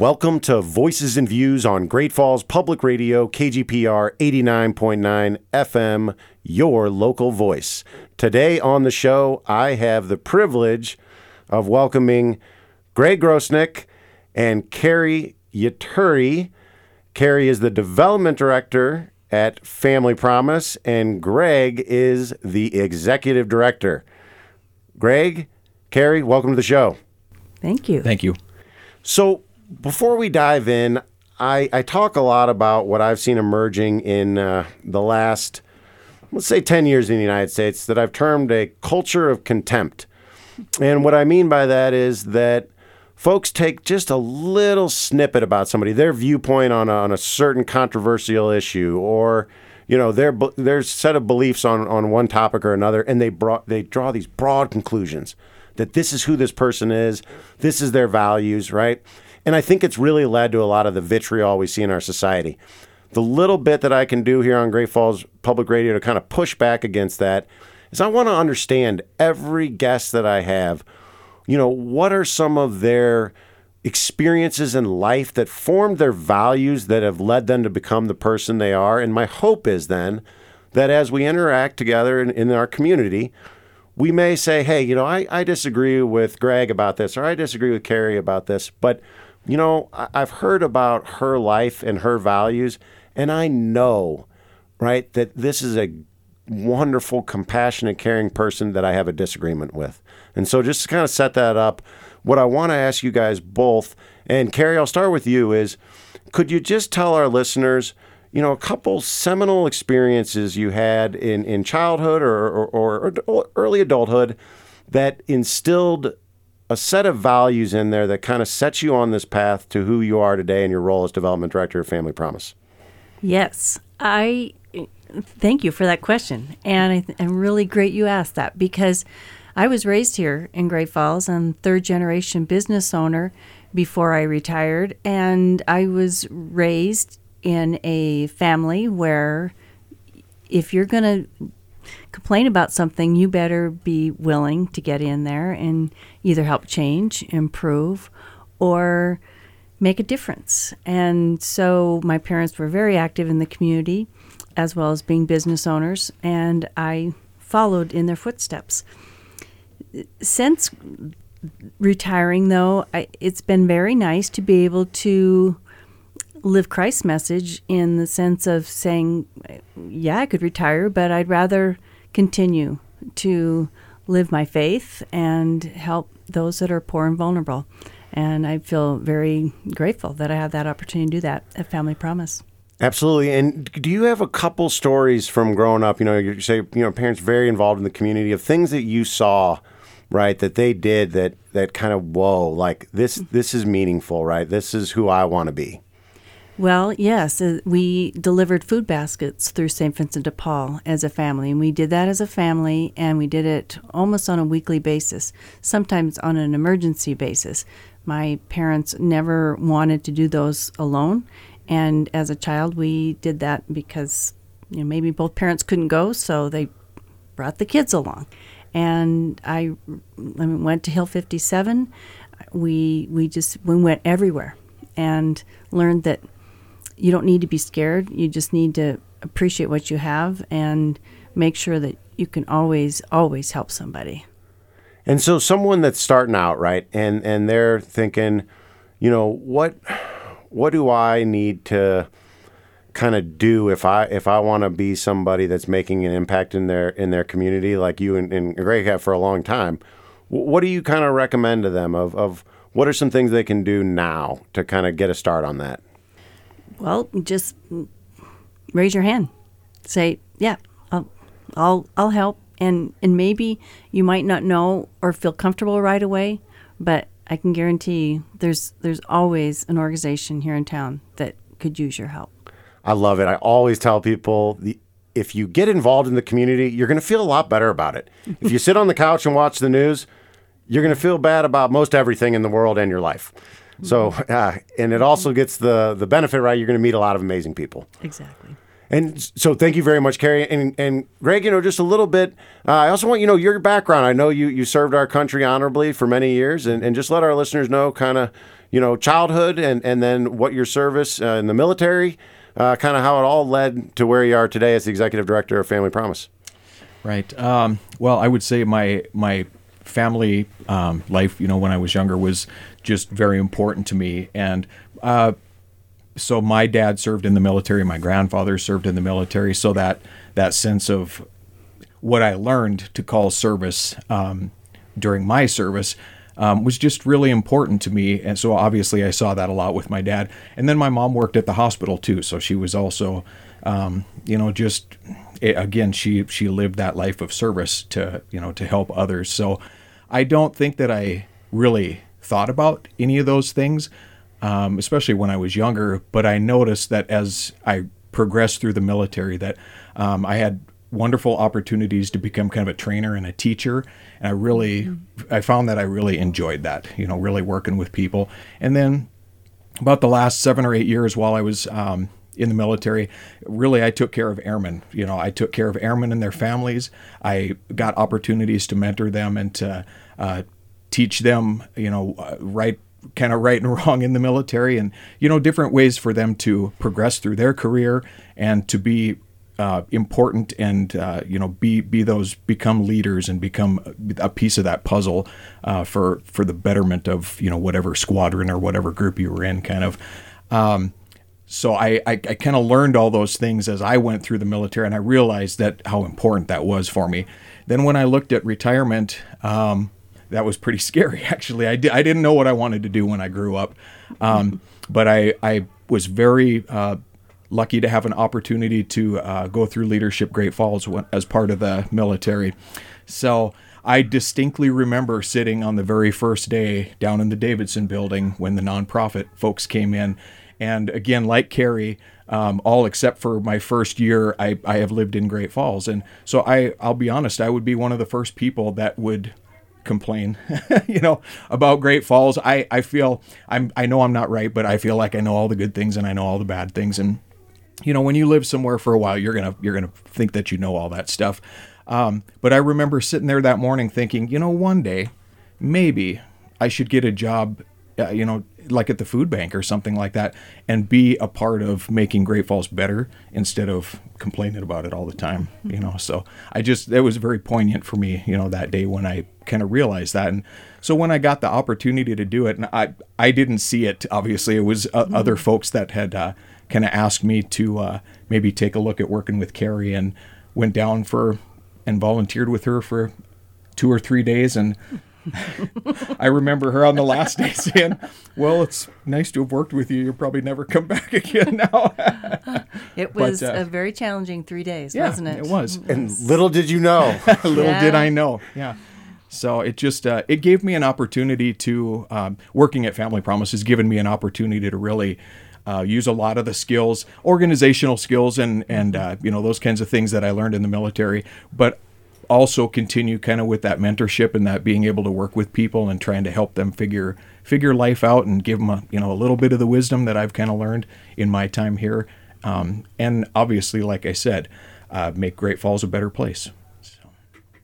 Welcome to Voices and Views on Great Falls Public Radio, KGPR 89.9 FM, your local voice. Today on the show, I have the privilege of welcoming Greg Grosenick and Cari Yturri. Cari is the development director at Family Promise, and Greg is the executive director. Greg, Cari, welcome to the show. Thank you. Thank you. So, before we dive in, I, I talk a lot about what I've seen emerging in uh, the last, let's say, 10 years in the United States that I've termed a culture of contempt. And what I mean by that is that folks take just a little snippet about somebody, their viewpoint on a, on a certain controversial issue, or you know their their set of beliefs on, on one topic or another, and they brought they draw these broad conclusions that this is who this person is, this is their values, right? And I think it's really led to a lot of the vitriol we see in our society. The little bit that I can do here on Great Falls Public Radio to kind of push back against that is I want to understand every guest that I have, you know, what are some of their experiences in life that formed their values that have led them to become the person they are. And my hope is then that as we interact together in, in our community, we may say, hey, you know, I, I disagree with Greg about this, or I disagree with Cari about this, but, you know, I've heard about her life and her values, and I know, right, that this is a wonderful, compassionate, caring person that I have a disagreement with. And so just to kind of set that up, what I want to ask you guys both, and Cari, I'll start with you, is could you just tell our listeners, you know, a couple seminal experiences you had in, in childhood or, or, or early adulthood that instilled a set of values in there that kind of sets you on this path to who you are today and your role as development director of Family Promise? Yes, I thank you for that question. And I th- I'm really great you asked that because I was raised here in Great Falls. I'm third generation business owner before I retired. And I was raised in a family where if you're going to complain about something, you better be willing to get in there and either help change, improve, or make a difference. And so my parents were very active in the community as well as being business owners, and I followed in their footsteps. Since retiring, though, I, it's been very nice to be able to live Christ's message in the sense of saying, yeah, I could retire, but I'd rather continue to live my faith and help those that are poor and vulnerable. And I feel very grateful that I have that opportunity to do that at Family Promise. Absolutely. And do you have a couple stories from growing up? You know, you say, you know, parents very involved in the community of things that you saw, right, that they did that that kind of whoa, like this this is meaningful, right? This is who I want to be. Well, yes, uh, we delivered food baskets through St. Vincent de Paul as a family, and we did that as a family, and we did it almost on a weekly basis, sometimes on an emergency basis. My parents never wanted to do those alone, and as a child, we did that because you know, maybe both parents couldn't go, so they brought the kids along. And I, I went to Hill 57. We we just we went everywhere, and learned that you don't need to be scared. You just need to appreciate what you have and make sure that you can always always help somebody. And so, someone that's starting out, right, and and they're thinking, you know, what what do I need to kind of do if I if I want to be somebody that's making an impact in their in their community like you and, and Greg have for a long time? What do you kind of recommend to them of, of what are some things they can do now to kind of get a start on that? Well, just raise your hand. Say, yeah, I'll I'll, I'll help. And and maybe you might not know or feel comfortable right away, but I can guarantee there's there's always an organization here in town that could use your help. I love it. I always tell people the, if you get involved in the community, you're going to feel a lot better about it. if you sit on the couch and watch the news, you're going to feel bad about most everything in the world and your life. So, uh, and it also gets the the benefit right. You're going to meet a lot of amazing people. Exactly. And so, thank you very much, Cari and and Greg. You know, just a little bit. Uh, I also want you know your background. I know you you served our country honorably for many years, and, and just let our listeners know kind of you know, childhood and, and then what your service uh, in the military, uh, kind of how it all led to where you are today as the executive director of Family Promise. Right. Um, well, I would say my my family um, life, you know, when I was younger, was just very important to me, and uh, so my dad served in the military, my grandfather served in the military, so that that sense of what I learned to call service um, during my service um, was just really important to me. And so obviously I saw that a lot with my dad. And then my mom worked at the hospital too, so she was also, um, you know, just it, again she she lived that life of service to you know to help others. So I don't think that I really thought about any of those things, um, especially when I was younger. But I noticed that as I progressed through the military, that um, I had wonderful opportunities to become kind of a trainer and a teacher and i really mm-hmm. i found that i really enjoyed that you know really working with people and then about the last seven or eight years while i was um, in the military really i took care of airmen you know i took care of airmen and their families i got opportunities to mentor them and to uh, teach them you know uh, right kind of right and wrong in the military and you know different ways for them to progress through their career and to be uh, important and uh, you know be be those become leaders and become a piece of that puzzle uh, for for the betterment of you know whatever squadron or whatever group you were in kind of. Um, so I, I, I kind of learned all those things as I went through the military and I realized that how important that was for me. Then when I looked at retirement um, that was pretty scary actually I, di- I didn't know what I wanted to do when I grew up um, but I, I was very uh, lucky to have an opportunity to uh, go through Leadership Great Falls as part of the military. So I distinctly remember sitting on the very first day down in the Davidson building when the nonprofit folks came in. And again, like Cari, um, all except for my first year, I, I have lived in Great Falls. And so I, I'll be honest, I would be one of the first people that would complain, you know, about Great Falls. I, I feel I'm I know I'm not right, but I feel like I know all the good things and I know all the bad things. And you know, when you live somewhere for a while, you're gonna you're gonna think that you know all that stuff. Um, but I remember sitting there that morning thinking, you know, one day maybe I should get a job, uh, you know, like at the food bank or something like that, and be a part of making Great Falls better instead of complaining about it all the time. You know, so I just it was very poignant for me, you know, that day when I kind of realized that. And so when I got the opportunity to do it, and I I didn't see it. Obviously, it was uh, other folks that had. Uh, kind of asked me to uh, maybe take a look at working with Cari and went down for and volunteered with her for two or three days and I remember her on the last day saying, "Well, it's nice to have worked with you. You'll probably never come back again now." it was but, uh, a very challenging three days, yeah, wasn't it? It was. And little did you know. little yeah. did I know. Yeah. So it just uh, it gave me an opportunity to um, working at Family Promise has given me an opportunity to really uh, use a lot of the skills, organizational skills, and and uh, you know those kinds of things that I learned in the military, but also continue kind of with that mentorship and that being able to work with people and trying to help them figure figure life out and give them a you know a little bit of the wisdom that I've kind of learned in my time here, um, and obviously, like I said, uh, make Great Falls a better place.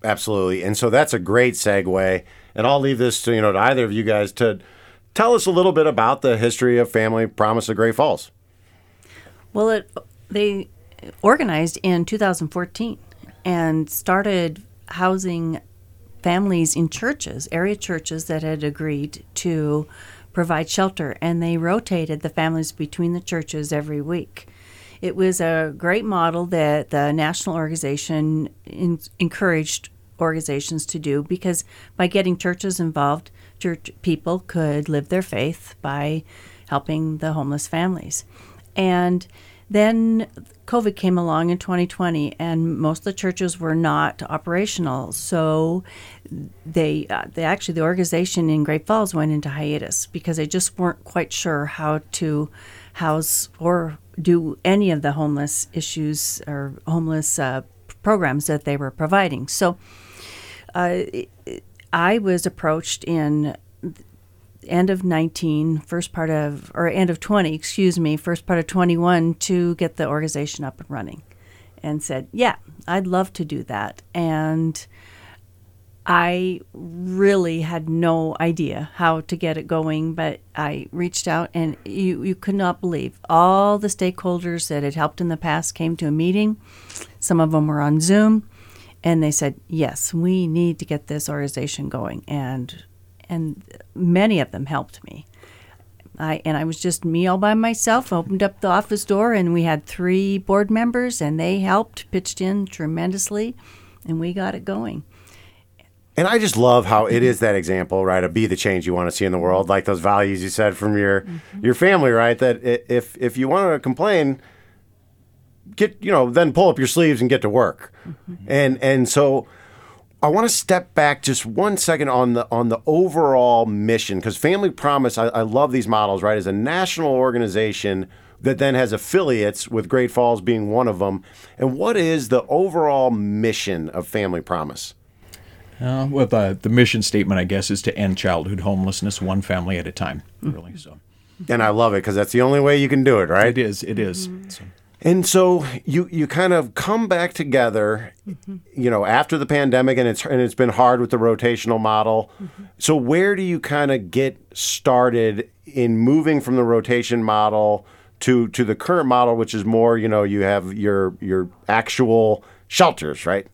Absolutely, and so that's a great segue. And I'll leave this to you know to either of you guys to Tell us a little bit about the history of Family Promise of Great Falls. Well, it, they organized in 2014 and started housing families in churches, area churches that had agreed to provide shelter, and they rotated the families between the churches every week. It was a great model that the national organization in, encouraged organizations to do because by getting churches involved, church people could live their faith by helping the homeless families. And then COVID came along in 2020, and most of the churches were not operational. So they, uh, they actually, the organization in Great Falls went into hiatus because they just weren't quite sure how to house or do any of the homeless issues or homeless uh, programs that they were providing. So uh, I was approached in end of 19, first part of, or end of 20, excuse me, first part of 21 to get the organization up and running and said, yeah, I'd love to do that. And I really had no idea how to get it going, but I reached out, and you, you could not believe all the stakeholders that had helped in the past came to a meeting. Some of them were on Zoom, and they said, "Yes, we need to get this organization going," and and many of them helped me. I and I was just me all by myself. Opened up the office door, and we had three board members, and they helped, pitched in tremendously, and we got it going. And I just love how it is that example, right? Of be the change you want to see in the world, like those values you said from your Mm-hmm. your family, right? That if if you want to complain, get you know, then pull up your sleeves and get to work. And and so I want to step back just one second on the on the overall mission because Family Promise, I, I love these models, right? As a national organization that then has affiliates, with Great Falls being one of them. And what is the overall mission of Family Promise? Uh, well, the, the mission statement, I guess, is to end childhood homelessness one family at a time. Really, so And I love it because that's the only way you can do it, right? it is. It is. So, And so you you kind of come back together, you know, after the pandemic, and it's and it's been hard with the rotational model. So where do you kind of get started in moving from the rotation model to to the current model, which is more, you know, you have your your actual shelters, right?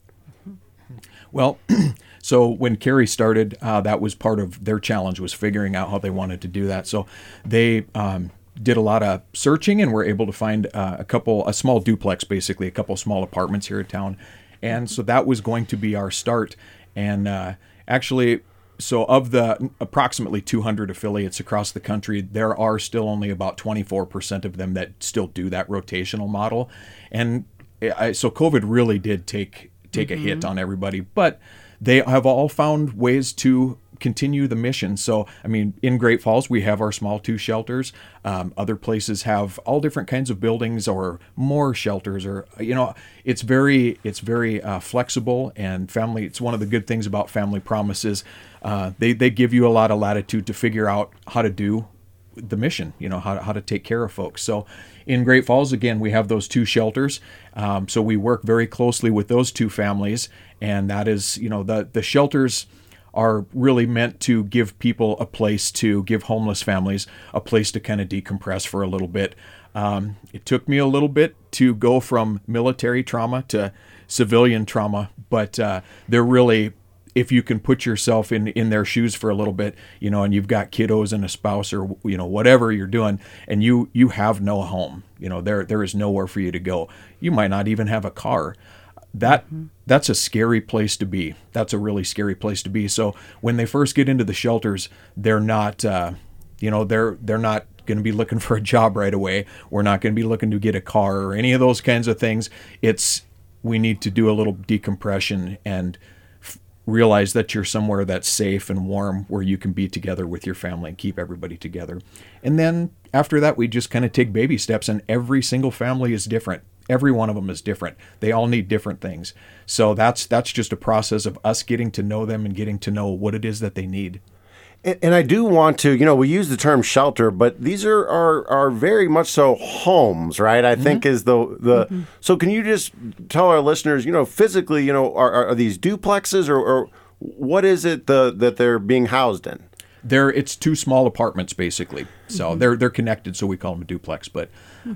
Well, so when Cari started, uh, that was part of their challenge was figuring out how they wanted to do that. So they um, did a lot of searching and were able to find uh, a couple, a small duplex, basically a couple small apartments here in town, and so that was going to be our start. And uh, actually, so of the approximately 200 affiliates across the country, there are still only about 24% of them that still do that rotational model, and I, so COVID really did take take a hit on everybody, but they have all found ways to continue the mission. So, I mean, in Great Falls, we have our small two shelters. Um, other places have all different kinds of buildings or more shelters, or you know, it's very it's very uh, flexible and family. It's one of the good things about Family Promises. Uh, they they give you a lot of latitude to figure out how to do the mission, you know, how, how to take care of folks. So in Great Falls, again, we have those two shelters. Um, so we work very closely with those two families. And that is, you know, the, the shelters are really meant to give people a place to give homeless families a place to kind of decompress for a little bit. Um, it took me a little bit to go from military trauma to civilian trauma, but uh, they're really if you can put yourself in in their shoes for a little bit you know and you've got kiddos and a spouse or you know whatever you're doing and you you have no home you know there there is nowhere for you to go you might not even have a car that that's a scary place to be. That's a really scary place to be. So when they first get into the shelters they're not uh, you know they're they're not going to be looking for a job right away. We're not going to be looking to get a car or any of those kinds of things. It's we need to do a little decompression and realize that you're somewhere that's safe and warm where you can be together with your family and keep everybody together. And then after that, we just kind of take baby steps, and every single family is different. Every one of them is different. They all need different things. So that's that's just a process of us getting to know them and getting to know what it is that they need. And, and I do want to, you know, we use the term shelter, but these are are, are very much so homes, right? I think mm-hmm. is the the. Mm-hmm. So can you just tell our listeners, you know, physically, you know, are, are, are these duplexes or, or what is it the that they're being housed in? They're it's two small apartments basically. So they're they're connected, so we call them a duplex. But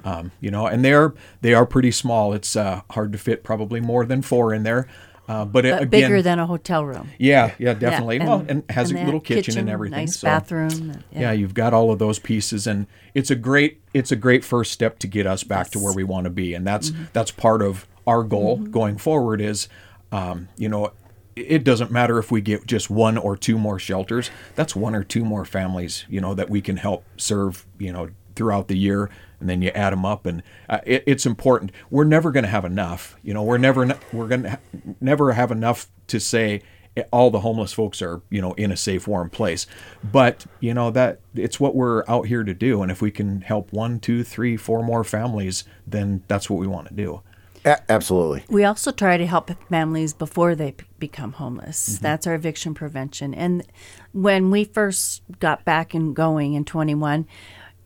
um, you know, and they are they are pretty small. It's uh, hard to fit probably more than four in there. Uh, but, it, again, bigger than a hotel room. Yeah, yeah, definitely. Yeah, well, and has and a little have kitchen, and everything. Nice so, bathroom. Yeah. you've got all of those pieces, and it's a great it's a great first step to get us back to where we want to be, and that's Mm-hmm. that's part of our goal going forward. Is um, you know. It doesn't matter if we get just one or two more shelters. That's one or two more families, you know, that we can help serve, you know, throughout the year. And then you add them up, and uh, it, it's important. We're never going to have enough. You know, we're never we're going to ha- never have enough to say all the homeless folks are you know in a safe warm place but you know that it's what we're out here to do and if we can help one two three four more families then that's what we want to do A- absolutely. We also try to help families before they p- become homeless. Mm-hmm. That's our eviction prevention. And when we first got back and going in 21,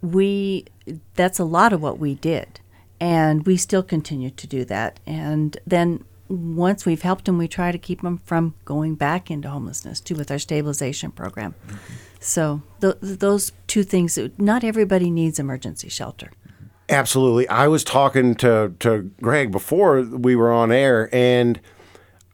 we that's a lot of what we did. And we still continue to do that. And then once we've helped them, we try to keep them from going back into homelessness too with our stabilization program. So th- those two things. Not everybody needs emergency shelter. Absolutely. I was talking to to Greg before we were on air, and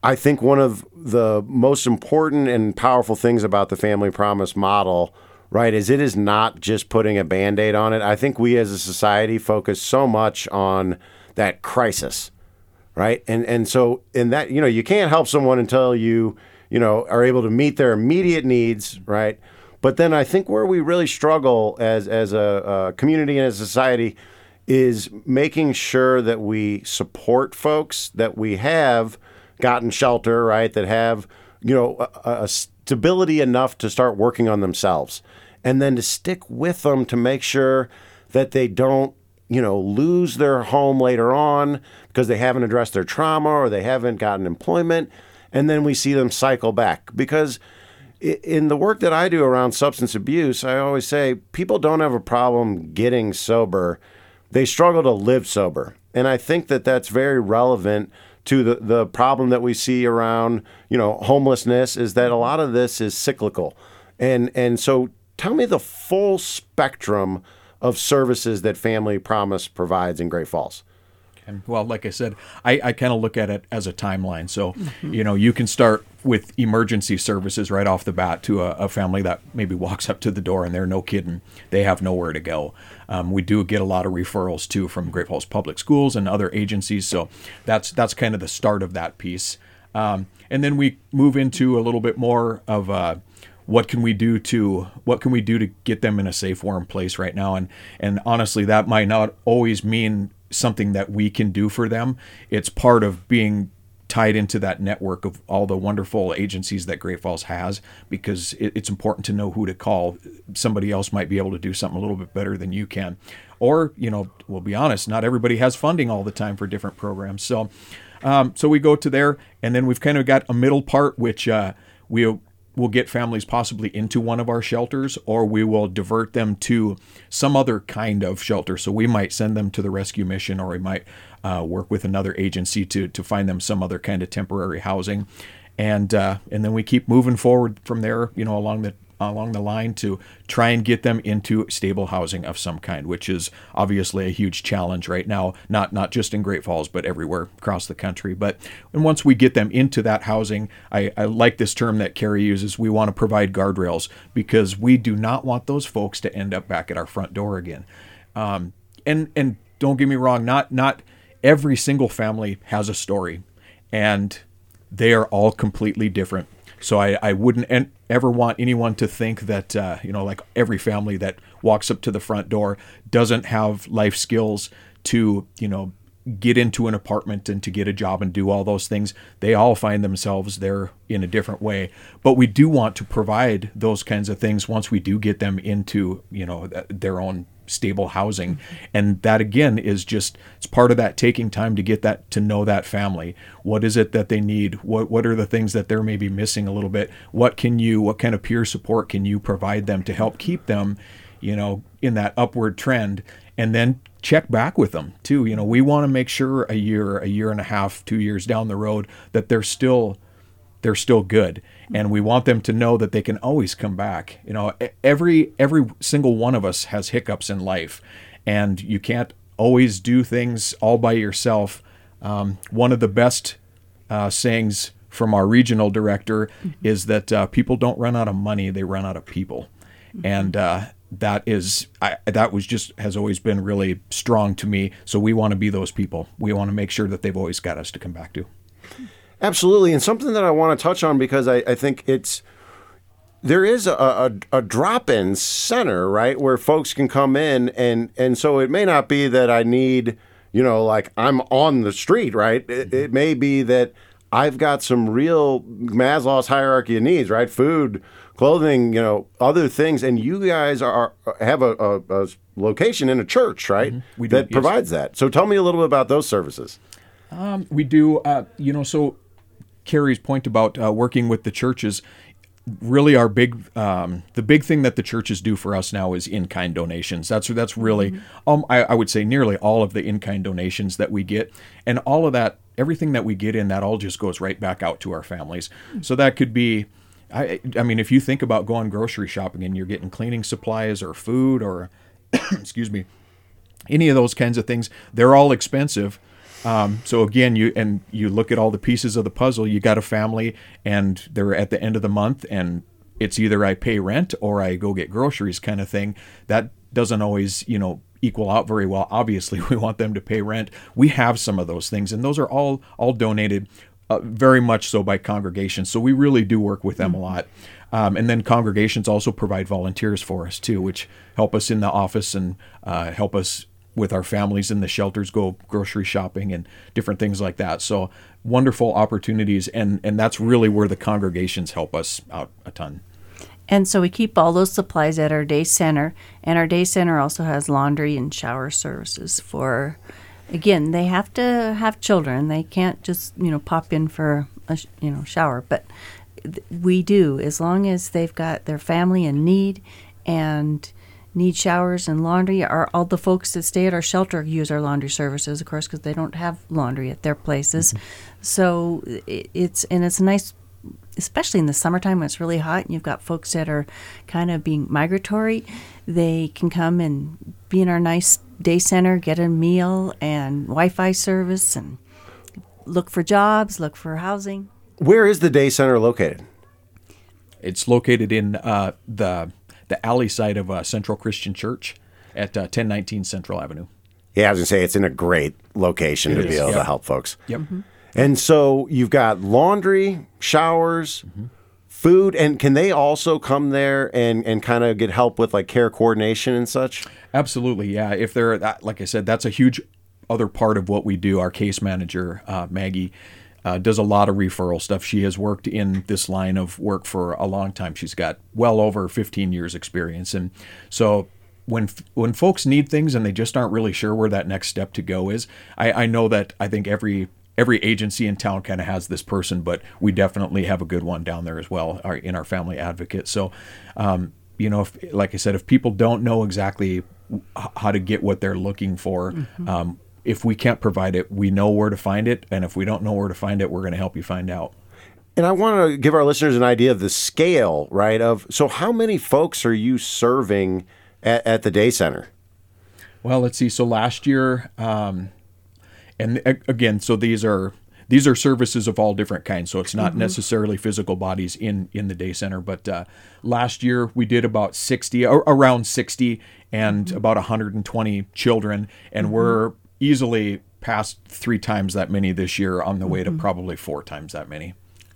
I think one of the most important and powerful things about the Family Promise model, right, is it is not just putting a band aid on it. I think we as a society focus so much on that crisis, right? And and so in that, you know, you can't help someone until you, you know, are able to meet their immediate needs, right? But then I think where we really struggle as as a, a community and as a society is making sure that we support folks that we have gotten shelter, right? That have, you know, a, a stability enough to start working on themselves. And then to stick with them to make sure that they don't, you know, lose their home later on because they haven't addressed their trauma or they haven't gotten employment. And then we see them cycle back because in the work that I do around substance abuse, I always say people don't have a problem getting sober. They struggle to live sober. And I think that that's very relevant to the, the problem that we see around, you know, homelessness is that a lot of this is cyclical. And and so tell me the full spectrum of services that Family Promise provides in Great Falls. And well, like I said, I, I kind of look at it as a timeline. So, mm-hmm. you know, you can start with emergency services right off the bat to a, a, family that maybe walks up to the door and they're no kidding, they have nowhere to go. Um, we do get a lot of referrals too from Great Falls Public Schools and other agencies. So that's that's kind of the start of that piece. Um, and then we move into a little bit more of uh, what can we do to what can we do to get them in a safe, warm place right now? And and honestly, that might not always mean something that we can do for them. It's part of being tied into that network of all the wonderful agencies that Great Falls has because it, it's important to know who to call. Somebody else might be able to do something a little bit better than you can. Or, you know, we'll be honest, not everybody has funding all the time for different programs. So, um, so we go to there, and then we've kind of got a middle part, which uh, we will get families possibly into one of our shelters or we will divert them to some other kind of shelter. So we might send them to the rescue mission or we might uh, work with another agency to, to find them some other kind of temporary housing. And, uh, and then we keep moving forward from there, you know, along the along the line to try and get them into stable housing of some kind, which is obviously a huge challenge right now, not not just in Great Falls, but everywhere across the country. But and once we get them into that housing, I, I like this term that Cari uses. We want to provide guardrails because we do not want those folks to end up back at our front door again. Um, and and don't get me wrong, not not every single family has a story, and they are all completely different. So I, I wouldn't en- ever want anyone to think that, uh, you know, like every family that walks up to the front door doesn't have life skills to, you know, get into an apartment and to get a job and do all those things. They all find themselves there in a different way. But we do want to provide those kinds of things once we do get them into, you know, their own stable housing. And that again is just it's part of that taking time to get that to know that family. What is it that they need? What what are the things that they're maybe missing a little bit? What can you what kind of peer support can you provide them to help keep them you know in that upward trend? And then check back with them too. You know we want to make sure a year a year and a half 2 years down the road that they're still they're still good. And we want them to know that they can always come back. You know every every single one of us has hiccups in life. And you can't always do things all by yourself. Um, one of the best uh, sayings from our regional director mm-hmm. is that uh, people don't run out of money they run out of people. Mm-hmm. and uh, that is I, that was just has always been really strong to me. So we want to be those people. We want to make sure that they've always got us to come back to Absolutely, and something that I want to touch on because I, I think it's there is a, a, a, drop-in center, right, where folks can come in, and and so it may not be that I need, you know, like I'm on the street, right? It, it may be that I've got some real Maslow's hierarchy of needs, right? Food, clothing, you know, other things, and you guys are have a, a, a location in a church, right? Mm-hmm. We do, that yes. provides that. So tell me a little bit about those services. Um, we do, uh, you know, so Cari's point about uh, working with the churches, really our big um, the big thing that the churches do for us now is in kind donations. That's that's really um, I, I would say nearly all of the in kind donations that we get, and all of that everything that we get in that all just goes right back out to our families. So that could be. I, I mean, if you think about going grocery shopping and you're getting cleaning supplies or food or, excuse me, any of those kinds of things, they're all expensive. Um, so again, you and you look at all the pieces of the puzzle. You got a family, and they're at the end of the month, and it's either I pay rent or I go get groceries, kind of thing. That doesn't always, you know, equal out very well. Obviously, we want them to pay rent. We have some of those things, and those are all all donated uh, very much so by congregations. So we really do work with them a lot. Um, and then congregations also provide volunteers for us too, which help us in the office and uh, help us with our families in the shelters go grocery shopping and different things like that. So wonderful opportunities, and and that's really where the congregations help us out a ton. And so we keep all those supplies at our day center, and our day center also has laundry and shower services for. Again, they have to have children. They can't just you know pop in for a you know shower, but we do as long as they've got their family in need and need showers and laundry. Our all the folks that stay at our shelter use our laundry services, of course, because they don't have laundry at their places. So it, it's and it's nice especially in the summertime when it's really hot and you've got folks that are kind of being migratory, they can come and be in our nice day center, get a meal and Wi Fi service and look for jobs, look for housing. Where is the day center located? It's located in uh, the the alley side of uh, Central Christian Church at uh, 1019 Central Avenue. Yeah, I was gonna say it's in a great location to It be is, able to help folks. Yep. And so you've got laundry, showers, food, and can they also come there and, and kind of get help with like care coordination and such? Absolutely, yeah. If they're like I said, that's a huge other part of what we do. Our case manager, uh, Maggie, uh, does a lot of referral stuff. She has worked in this line of work for a long time. She's got well over 15 years experience, and so when when folks need things and they just aren't really sure where that next step to go is, I, I know that I think every every agency in town kind of has this person, but we definitely have a good one down there as well our, in our family advocate. So, um, you know, if, like I said, if people don't know exactly how to get what they're looking for, um, if we can't provide it, we know where to find it, and if we don't know where to find it, we're going to help you find out. And I want to give our listeners an idea of the scale, right? Of so how many folks are you serving at, at the day center? Well, let's see. So last year, um, and again, so these are these are services of all different kinds. So it's not necessarily physical bodies in in the day center. But uh, last year we did about sixty, or around sixty, and about 120 children, and we're easily past three times that many this year, on the way to mm-hmm. probably four times that many.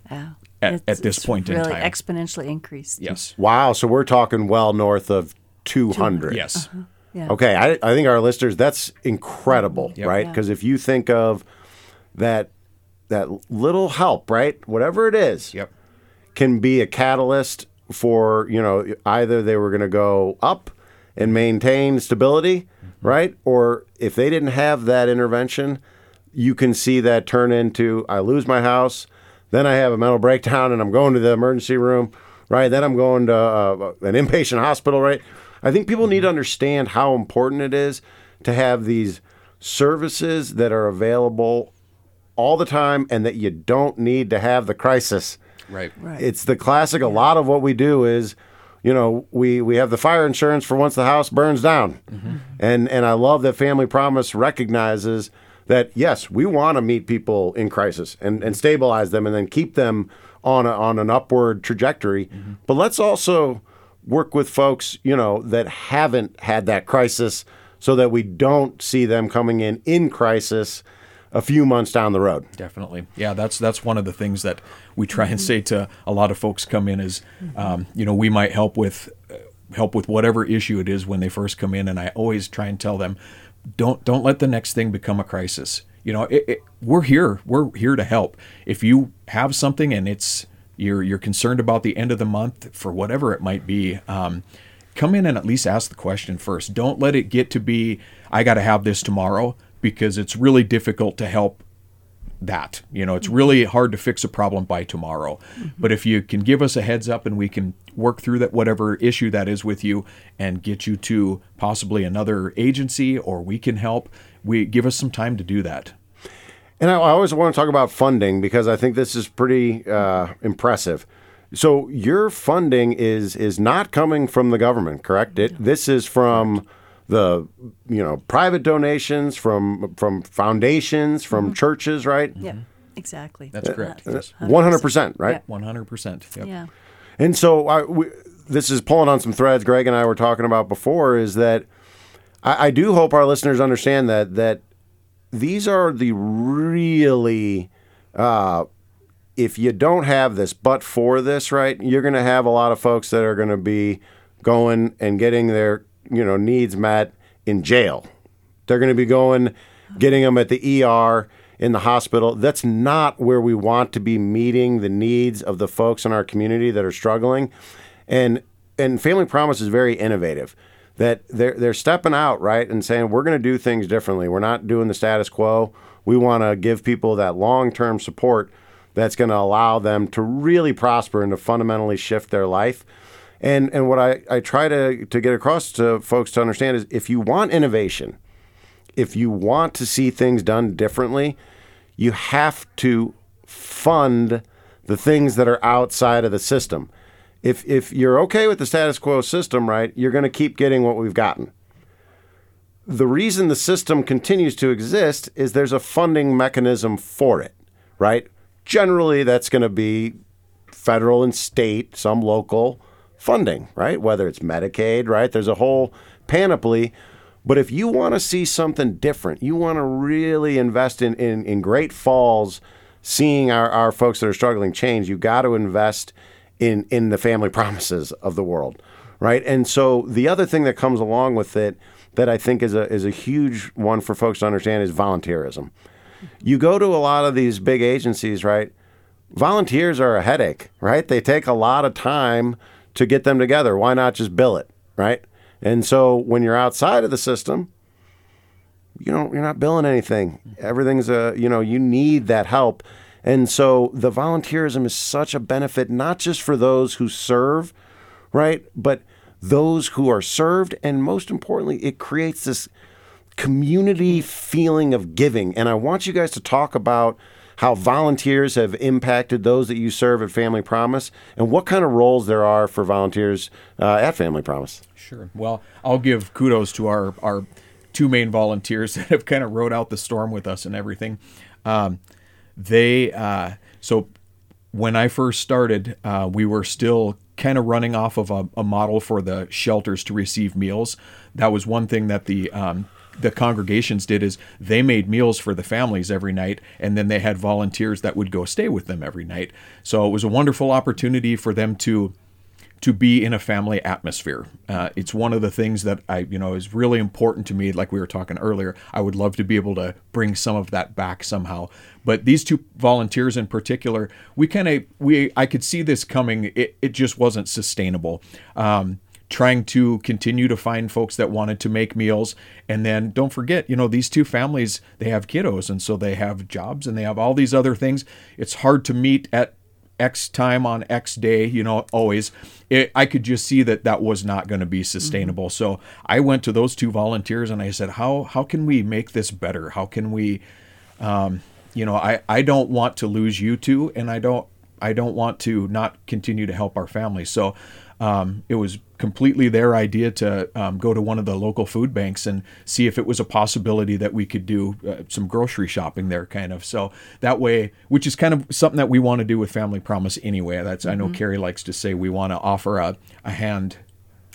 Wow. At- It's- at this it's point in really time. exponentially increased. Yes. Wow, so we're talking well north of 200. Yes. Uh-huh. Yeah. Okay, I, I think our listeners that's incredible, Yep. right? Yeah. Because if you think of that that little help, right, whatever it is, Yep. can be a catalyst for you know either they were going to go up and maintain stability, right, or if they didn't have that intervention, you can see that turn into I lose my house, then I have a mental breakdown and I'm going to the emergency room, right? Then I'm going to uh, an inpatient hospital, right? I think people need to understand how important it is to have these services that are available all the time and that you don't need to have the crisis. Right. Right. It's the classic. A lot of what we do is, you know, we we have the fire insurance for once the house burns down, mm-hmm. and and I love that Family Promise recognizes that yes, we want to meet people in crisis and and stabilize them and then keep them on a, on an upward trajectory, mm-hmm. but let's also work with folks, you know, that haven't had that crisis, so that we don't see them coming in in crisis a few months down the road. Definitely, yeah. That's that's one of the things that we try and say to a lot of folks come in is, um, you know, we might help with uh, help with whatever issue it is when they first come in, and I always try and tell them, don't don't let the next thing become a crisis. You know, it, it, we're here, we're here to help. If you have something and it's you're you're concerned about the end of the month for whatever it might be. Um, come in and at least ask the question first. Don't let it get to be I got to have this tomorrow because it's really difficult to help that. You know, it's really hard to fix a problem by tomorrow. But if you can give us a heads up and we can work through that whatever issue that is with you and get you to possibly another agency or we can help, we give us some time to do that. And I, I always want to talk about funding because I think this is pretty uh, impressive. So your funding is is not coming from the government, correct? It this is from the you know private donations from from foundations from churches, right? Yeah, exactly. That's correct. One hundred percent, right? One hundred percent. Yeah. And so I, we, this is pulling on some threads Greg and I were talking about before. Is that I, I do hope our listeners understand that that these are the really uh, if you don't have this but for this right you're going to have a lot of folks that are going to be going and getting their you know needs met in jail. They're going to be going getting them at the er in the hospital. That's not where we want to be meeting the needs of the folks in our community that are struggling. And and family promise is very innovative that they're they're stepping out right and saying we're going to do things differently. We're not doing the status quo. We want to give people that long-term support that's going to allow them to really prosper and to fundamentally shift their life and and what I, I try to, to get across to folks to understand is if you want innovation if you want to see things done differently you have to fund the things that are outside of the system if if you're okay with the status quo system, right, you're going to keep getting what we've gotten. The reason the system continues to exist is there's a funding mechanism for it, right? Generally, that's going to be federal and state, some local funding, right? Whether it's Medicaid, right? There's a whole panoply. But if you want to see something different, you want to really invest in, in, in Great Falls, seeing our, our folks that are struggling change, you got to invest in in the family promises of the world, right? And so the other thing that comes along with it that I think is a is a huge one for folks to understand is volunteerism. You go to a lot of these big agencies, right? Volunteers are a headache, right? They take a lot of time to get them together. Why not just bill it, right? And so when you're outside of the system, you don't you're not billing anything. Everything's a you know you need that help, and so the volunteerism is such a benefit not just for those who serve, right, but those who are served, and most importantly, it creates this community feeling of giving. And I want you guys to talk about how volunteers have impacted those that you serve at Family Promise and what kind of roles there are for volunteers uh, at Family Promise. Sure. Well, I'll give kudos to our our two main volunteers that have kind of rode out the storm with us and everything. Um, they uh, so when I first started, uh, we were still kind of running off of a, a, model for the shelters to receive meals. That was one thing that the um, the congregations did is they made meals for the families every night and then they had volunteers that would go stay with them every night so it was a wonderful opportunity for them to to be in a family atmosphere. Uh, it's one of the things that I, you know, is really important to me. Like we were talking earlier, I would love to be able to bring some of that back somehow. But these two volunteers in particular, we kind of, we, I could see this coming. It, it just wasn't sustainable. Um, trying to continue to find folks that wanted to make meals and then don't forget you know these two families they have kiddos and so they have jobs and they have all these other things it's hard to meet at X time on X day, you know, always. It, I could just see that that was not going to be sustainable. Mm-hmm. So I went to those two volunteers and I said, how how can we make this better? How can we, um, you know, I I don't want to lose you two, and I don't I don't want to not continue to help our family. So um, it was completely their idea to um, go to one of the local food banks and see if it was a possibility that we could do uh, some grocery shopping there, kind of. So that way, which is kind of something that we want to do with Family Promise anyway. That's mm-hmm. I know mm-hmm. Cari likes to say we want to offer a, a hand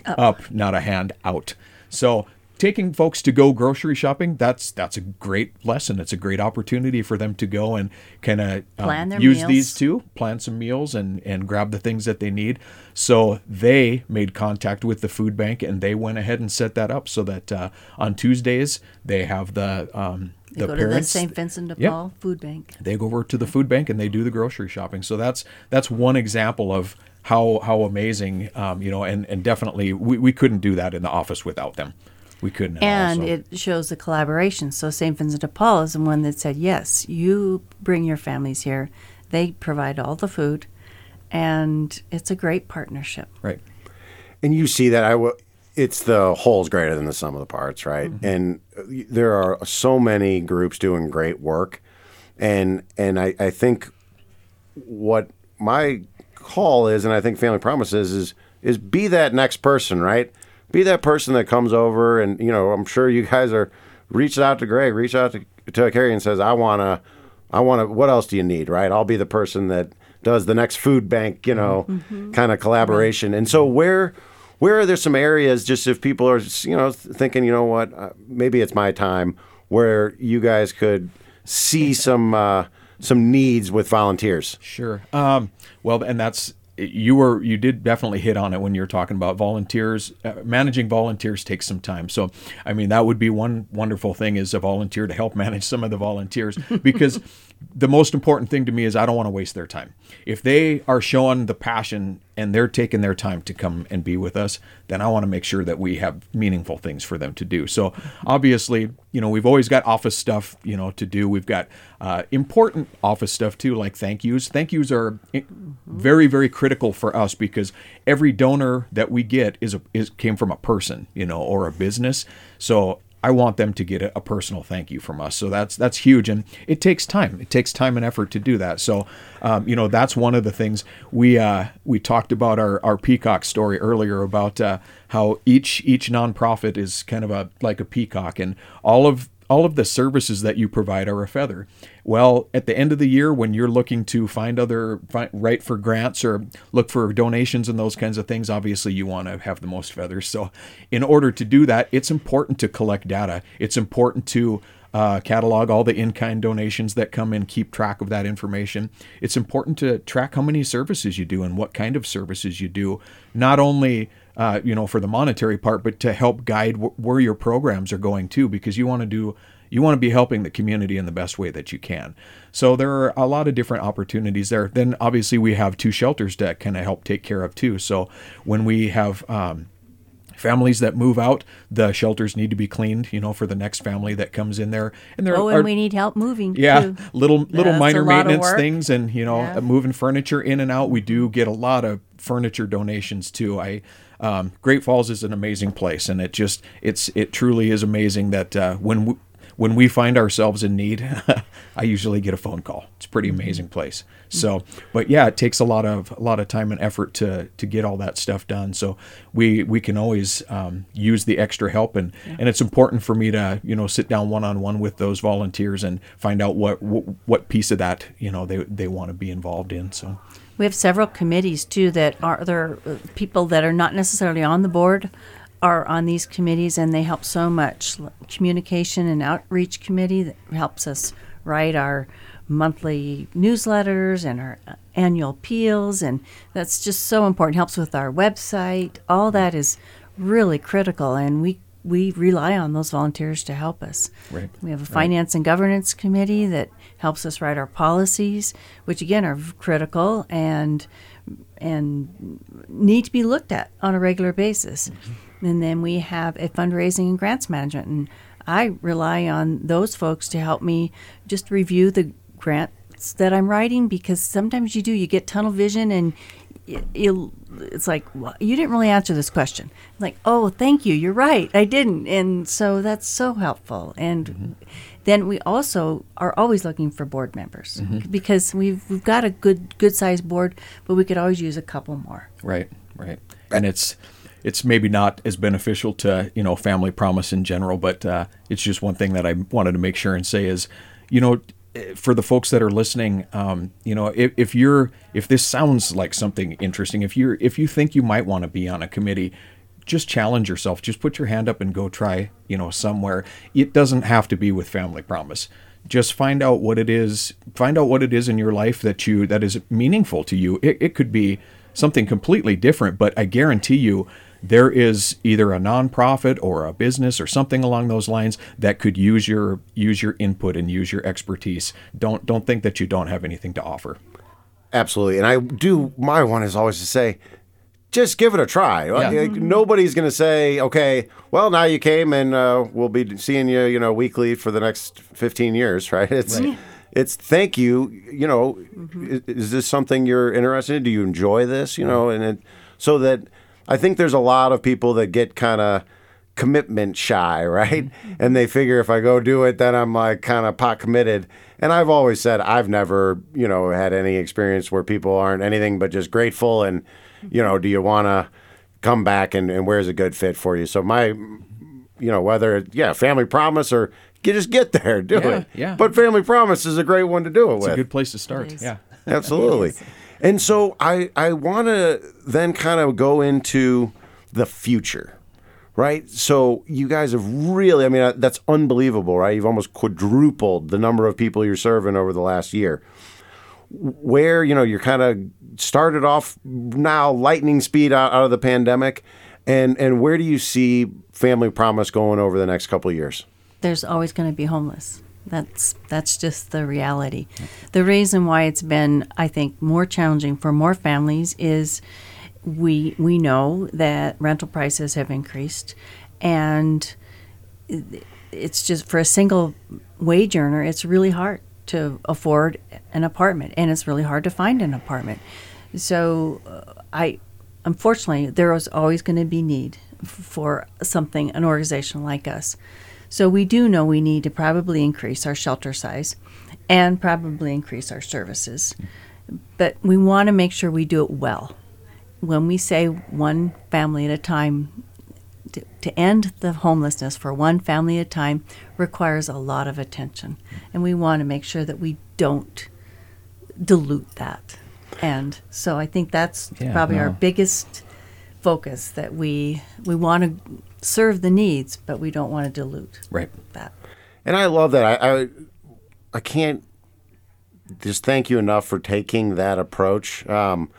up. up, not a hand out. So taking folks to go grocery shopping that's that's a great lesson it's a great opportunity for them to go and kind of um, use meals. these two plan some meals and and grab the things that they need so they made contact with the food bank and they went ahead and set that up so that uh, on tuesdays they have the um, they the go parents, to the St. Vincent de Paul yep, food bank. They go over to the food bank and they do the grocery shopping. So that's that's one example of how how amazing, um, you know, and and definitely we, we couldn't do that in the office without them. We couldn't. and also. it shows the collaboration. So St. Vincent de Paul is the one that said, "Yes, you bring your families here. They provide all the food, and it's a great partnership." right. And you see that I I w- it's the whole's greater than the sum of the parts, right? And uh, there are so many groups doing great work, and and I, I think what my call is, and I think Family Promises is is be that next person, right? Be that person that comes over, and you know, I'm sure you guys are reaching out to Greg, reach out to to Cari, and says, I wanna, I wanna. What else do you need, right? I'll be the person that does the next food bank, you know, kind of collaboration. And so where. Where are there some areas, just if people are, you know, thinking, you know what, uh, maybe it's my time, where you guys could see some uh, some needs with volunteers? Sure. Um, well, and that's you were you did definitely hit on it when you were talking about volunteers. Uh, managing volunteers takes some time. So, I mean, that would be one wonderful thing is a volunteer to help manage some of the volunteers because the most important thing to me is I don't want to waste their time. If they are showing the passion and they're taking their time to come and be with us, then I want to make sure that we have meaningful things for them to do. So obviously, you know, we've always got office stuff, you know, to do. We've got uh, important office stuff too, like thank yous. Thank yous are very, very critical for us because every donor that we get is a is came from a person, you know, or a business. So I want them to get a, personal thank you from us. So that's that's huge, and it takes time. It takes time and effort to do that. So, um, you know, that's one of the things we uh, we talked about our our peacock story earlier about uh, how each each nonprofit is kind of a like a peacock, and all of all of the services that you provide are a feather. Well, at the end of the year, when you're looking to find other find, write for grants or look for donations and those kinds of things, obviously you want to have the most feathers. So, in order to do that, it's important to collect data. It's important to uh, catalog all the in-kind donations that come in, keep track of that information. It's important to track how many services you do and what kind of services you do, not only uh, you know for the monetary part, but to help guide wh- where your programs are going to, because you want to do you want to be helping the community in the best way that you can. So there are a lot of different opportunities there. Then obviously we have two shelters that kind of help take care of too. So when we have um, families that move out, the shelters need to be cleaned, you know, for the next family that comes in there. And there are Oh, are and we need help moving. yeah, too. little little That's minor a lot of maintenance things, and you know, Yeah. moving furniture in and out. We do get a lot of furniture donations too. I um, Great Falls is an amazing place, and it just it's it truly is amazing that uh, when we, when we find ourselves in need, I usually get a phone call. It's a pretty Mm-hmm. amazing place. So, but yeah, it takes a lot of a lot of time and effort to to get all that stuff done. So we we can always um, use the extra help, and and it's important for me to you know sit down one on one with those volunteers and find out what what, what piece of that you know they they want to be involved in. So We have several committees too that are there uh, people that are not necessarily on the board are on these committees and they help so much. Communication and outreach committee that helps us write our monthly newsletters and our uh, annual appeals and that's just so important. Helps with our website. All that is really critical and we we rely on those volunteers to help us. Right, We have a finance and governance committee that helps us write our policies, which again are critical and and need to be looked at on a regular basis. Mm-hmm. And then we have a fundraising and grants management, and I rely on those folks to help me just review the grants that I'm writing because sometimes you do you get tunnel vision and you it's like well, you didn't really answer this question. Like oh thank you you're right i didn't. And so that's so helpful. And then we also are always looking for board members because we've we've got a good good sized board but we could always use a couple more. Right, right, and it's it's maybe not as beneficial to you know family promise in general, but uh, it's just one thing that I wanted to make sure and say is, you know, for the folks that are listening, um, you know, if, if you're if this sounds like something interesting, if you're if you think you might want to be on a committee, just challenge yourself. Just put your hand up and go try, you know, somewhere. It doesn't have to be with Family Promise. Just find out what it is. Find out what it is in your life that you that is meaningful to you. It, it could be something completely different, but I guarantee you there is either a nonprofit or a business or something along those lines that could use your use your input and use your expertise. Don't don't think that you don't have anything to offer. Absolutely. And I do, my one is always to say, just give it a try. Yeah. like, Nobody's going to say, okay, well, now you came and uh, we'll be seeing you, you know, weekly for the next 15 years, right? It's, it's thank you, you know, is, is this something you're interested in? Do you enjoy this? You know, and it, so that I think there's a lot of people that get kind of commitment shy, right? Mm-hmm. And they figure if I go do it, then I'm like kind of pot committed. And I've always said I've never, you know, had any experience where people aren't anything but just grateful and, you know, do you want to come back and, and where's a good fit for you? So my, you know, whether it- yeah, family promise or you just get there, do Yeah, it. yeah. But family promise is a great one to do it It's with. a good place to start. is. Yeah. Absolutely. And so I I want to then kind of go into the future, right? So you guys have really, I mean, uh, that's unbelievable, right? You've almost quadrupled the number of people you're serving over the last year. Where you know you're kind of started off now lightning speed out, out of the pandemic, and and where do you see Family Promise going over the next couple years? there's always going to be homeless. That's that's just the reality. The reason why it's been, I think, more challenging for more families is we we know that rental prices have increased, and it's just for a single wage earner, it's really hard to afford an apartment, and it's really hard to find an apartment. So, uh, I unfortunately there is always going to be need for something, an organization like us. So we do know we need to probably increase our shelter size, and probably increase our services, but we want to make sure we do it well. When we say one family at a time, to, to end the homelessness for one family at a time requires a lot of attention. And we want to make sure that we don't dilute that. And so I think that's Yeah, probably our biggest focus that we we want to serve the needs, but we don't want to dilute Right. that. And I love that. I, I I can't just thank you enough for taking that approach. Um,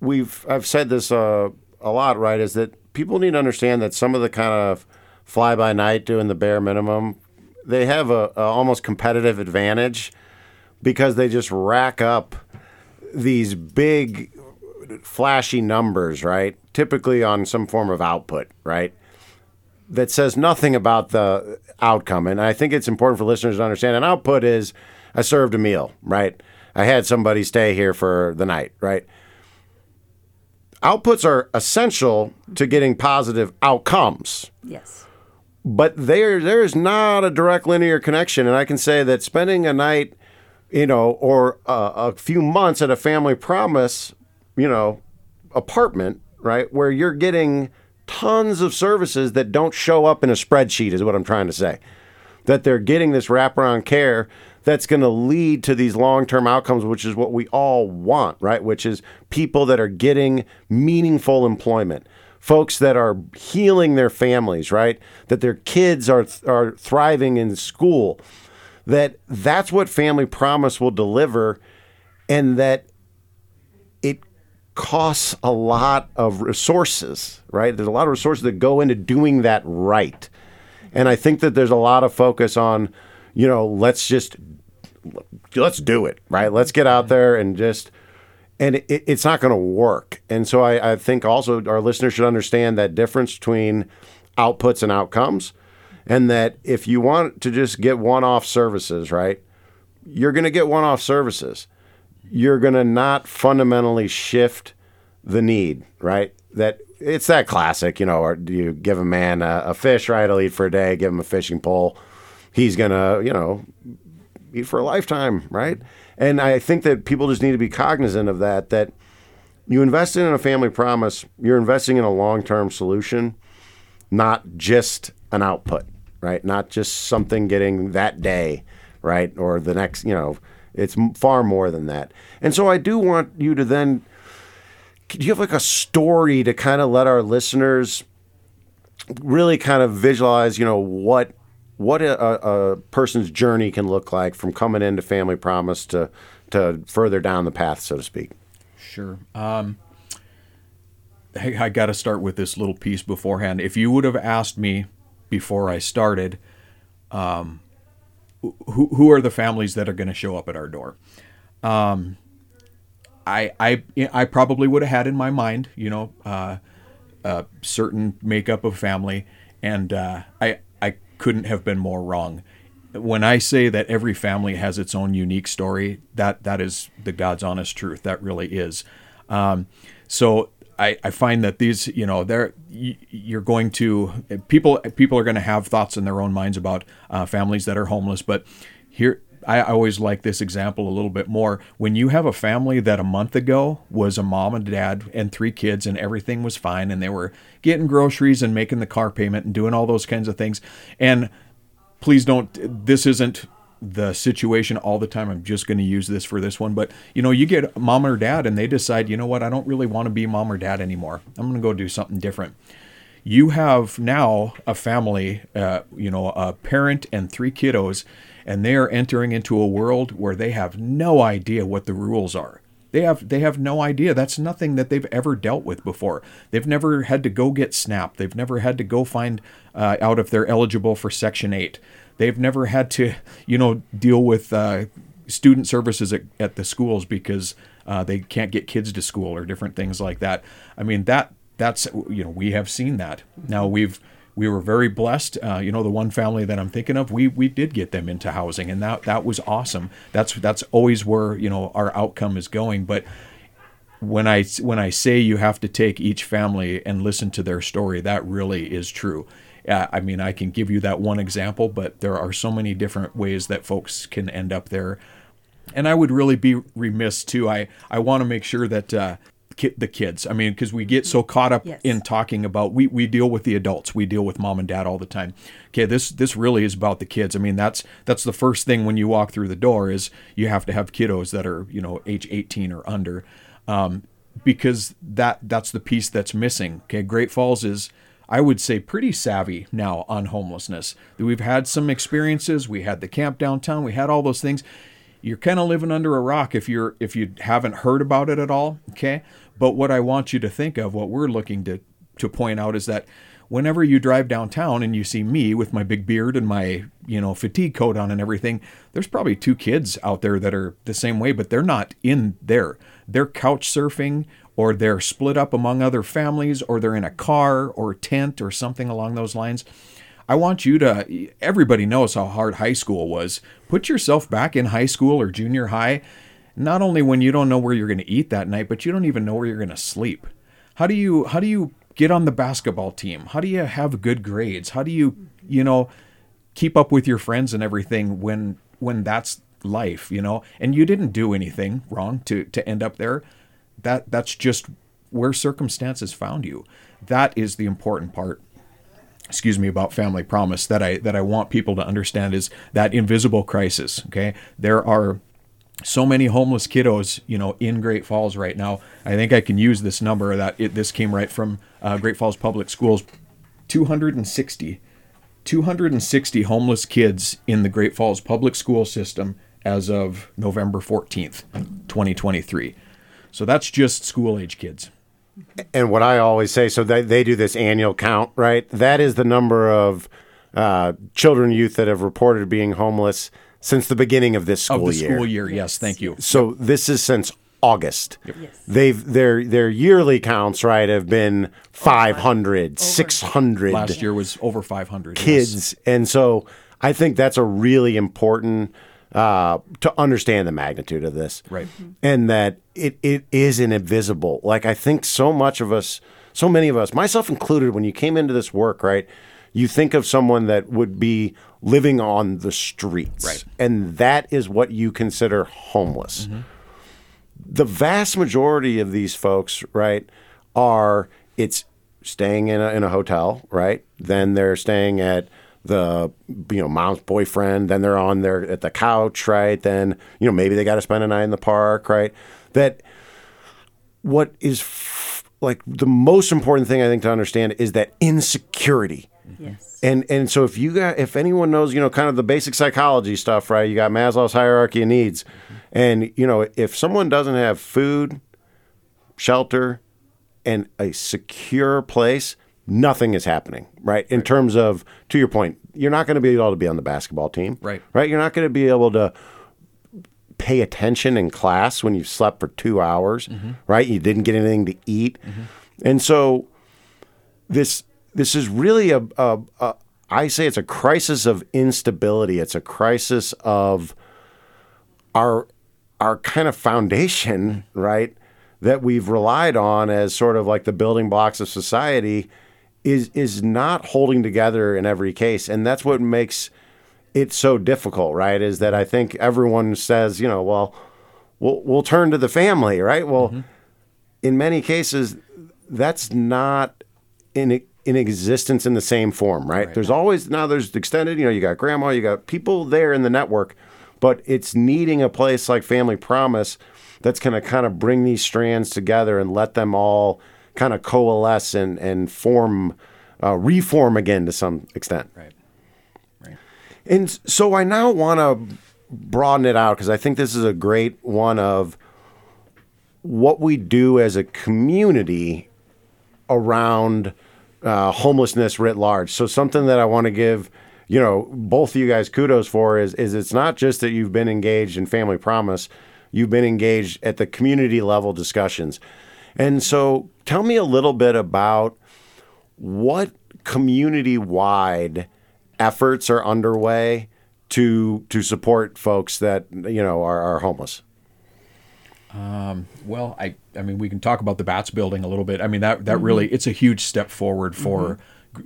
we've I've said this uh, a lot, right? Is that people need to understand that some of the kind of fly by night doing the bare minimum, they have a, a almost competitive advantage because they just rack up these big flashy numbers, right? Typically on some form of output, right? That says nothing about the outcome. And I think it's important for listeners to understand an output is I served a meal, right? I had somebody stay here for the night, right? Outputs are essential to getting positive outcomes, Yes. but there there is not a direct linear connection. And I can say that spending a night, you know, or a, a few months at a family promise, you know, apartment, right, where you're getting tons of services that don't show up in a spreadsheet, is what I'm trying to say. That they're getting this wraparound care that's going to lead to these long term outcomes, which is what we all want, right? Which is people that are getting meaningful employment, folks that are healing their families, right? That their kids are, are thriving in school, that that's what Family Promise will deliver, and that costs a lot of resources, right? There's a lot of resources that go into doing that right. And I think that there's a lot of focus on, you know, let's just let's do it, right? Let's get out there and just and it, it's not going to work. And so I, I think also our listeners should understand that difference between outputs and outcomes. And that if you want to just get one off services, right, you're going to get one off services. You're going to not fundamentally shift the need, right? That it's that classic, you know, or do you give a man a, a fish, right? He'll eat for a day, give him a fishing pole. He's going to, you know, eat for a lifetime, right? And I think that people just need to be cognizant of that, that you invest in a family promise, you're investing in a long term solution, not just an output, right? Not just something getting that day, right? Or the next, you know, it's far more than that. And so I do want you to then, do you have like a story to kind of let our listeners really kind of visualize, you know, what what a, a, person's journey can look like from coming into Family Promise to to further down the path, so to speak. Sure. Um, hey, I got to start with this little piece beforehand. If you would have asked me before I started, um, who, who are the families that are going to show up at our door? Um, I I I probably would have had in my mind, you know, uh, a certain makeup of family, and uh, I I couldn't have been more wrong. When I say that every family has its own unique story, that that is the God's honest truth. That really is. Um, so I, I find that these, you know, they're you're going to people people are going to have thoughts in their own minds about uh, families that are homeless, but here I always like this example a little bit more. When you have a family that a month ago was a mom and dad and three kids and everything was fine and they were getting groceries and making the car payment and doing all those kinds of things. And please don't, this isn't the situation all the time. I'm just going to use this for this one. But, you know, you get mom or dad and they decide, you know what, I don't really want to be mom or dad anymore. I'm going to go do something different. You have now a family, uh, you know, a parent and three kiddos and they are entering into a world where they have no idea what the rules are. They have they have no idea. That's nothing that they've ever dealt with before. They've never had to go get SNAP. They've never had to go find uh, out if they're eligible for Section Eight. They've never had to, you know, deal with uh, student services at, at, the schools because uh, they can't get kids to school or different things like that. I mean that that's you know we have seen that. Now we've we were very blessed. Uh, you know, the one family that I'm thinking of, we we did get them into housing, and that that was awesome. That's that's always where you know our outcome is going. But when I when I say you have to take each family and listen to their story, that really is true. I mean, I can give you that one example, but there are so many different ways that folks can end up there. And I would really be remiss too. I I want to make sure that. Uh, ki- the kids. I mean, because we get so caught up Yes. in talking about we we deal with the adults, we deal with mom and dad all the time. Okay, this this really is about the kids. I mean, that's that's the first thing when you walk through the door is you have to have kiddos that are you know age 18 or under, um, because that that's the piece that's missing. Okay, Great Falls is. I would say pretty savvy now on homelessness. We've had some experiences. We had the camp downtown. We had all those things you're kind of living under a rock if you're if you haven't heard about it at all okay but what i want you to think of what we're looking to to point out is that whenever you drive downtown and you see me with my big beard and my you know fatigue coat on and everything there's probably two kids out there that are the same way but they're not in there they're couch surfing or they're split up among other families or they're in a car or a tent or something along those lines I want you to, everybody knows how hard high school was. Put yourself back in high school or junior high, not only when you don't know where you're going to eat that night, but you don't even know where you're going to sleep. How do you, how do you get on the basketball team? How do you have good grades? How do you, you know, keep up with your friends and everything when, when that's life, you know, and you didn't do anything wrong to, to end up there. That, that's just where circumstances found you. That is the important part excuse me about family promise that I that I want people to understand is that invisible crisis okay? There are so many homeless kiddos you know in Great Falls right now. I think I can use this number that it, this came right from uh, Great Falls Public Schools. 260 260 homeless kids in the Great Falls public school system as of November 14th 2023 so that's just school age kids And what I always say, so they, they do this annual count, right? That is the number of uh, children, youth that have reported being homeless since the beginning of this school of the year. school year yes thank you So this is since August. Yes. They've their their yearly counts, right, have been 500, 600 last year was over 500 yes. kids. And so I think that's a really important uh, to understand the magnitude of this. Right. And that it, it is an invisible. Like I think so much of us, so many of us, myself included, when you came into this work, right, you think of someone that would be living on the streets. Right. And that is what you consider homeless. The vast majority of these folks, right, are it's staying in a, in a hotel, right? Then they're staying at the you know mom's boyfriend. Then they're on their at the couch, right? Then you know maybe they got to spend a night in the park, right? That what is f- like the most important thing I think to understand is that insecurity. Yes. And and so if you got if anyone knows, you know, kind of the basic psychology stuff, right? You got Maslow's hierarchy of needs. Mm-hmm. And you know, if someone doesn't have food, shelter, and a secure place, nothing is happening, right? In terms of to your point, you're not going to be able to be on the basketball team. Right. Right? You're not going to be able to pay attention in class when you've slept for two hours, mm-hmm. right? You didn't get anything to eat, mm-hmm. and so this this is really a, a, a I say it's a crisis of instability. It's a crisis of our our kind of foundation, mm-hmm. right, that we've relied on as sort of like the building blocks of society is is not holding together in every case. And that's what makes it so difficult, right? Is that I think everyone says, you know, well, we'll we'll turn to the family, right? Well, mm-hmm. in many cases that's not in in existence in the same form, right? There's always now there's extended, you know, you got grandma, you got people there in the network, but it's needing a place like Family Promise that's going to kind of bring these strands together and let them all kind of coalesce and and form, uh, reform again to some extent. Right. Right. And so I now want to broaden it out because I think this is a great one of what we do as a community around uh, homelessness writ large. So something that I want to give, you know, both of you guys kudos for is is it's not just that you've been engaged in Family Promise, you've been engaged at the community level discussions. And so tell me a little bit about what community wide efforts are underway to to support folks that you know are, are homeless. Um, well, I I mean we can talk about the Baatz building a little bit. I mean that that really mm-hmm. it's a huge step forward for g-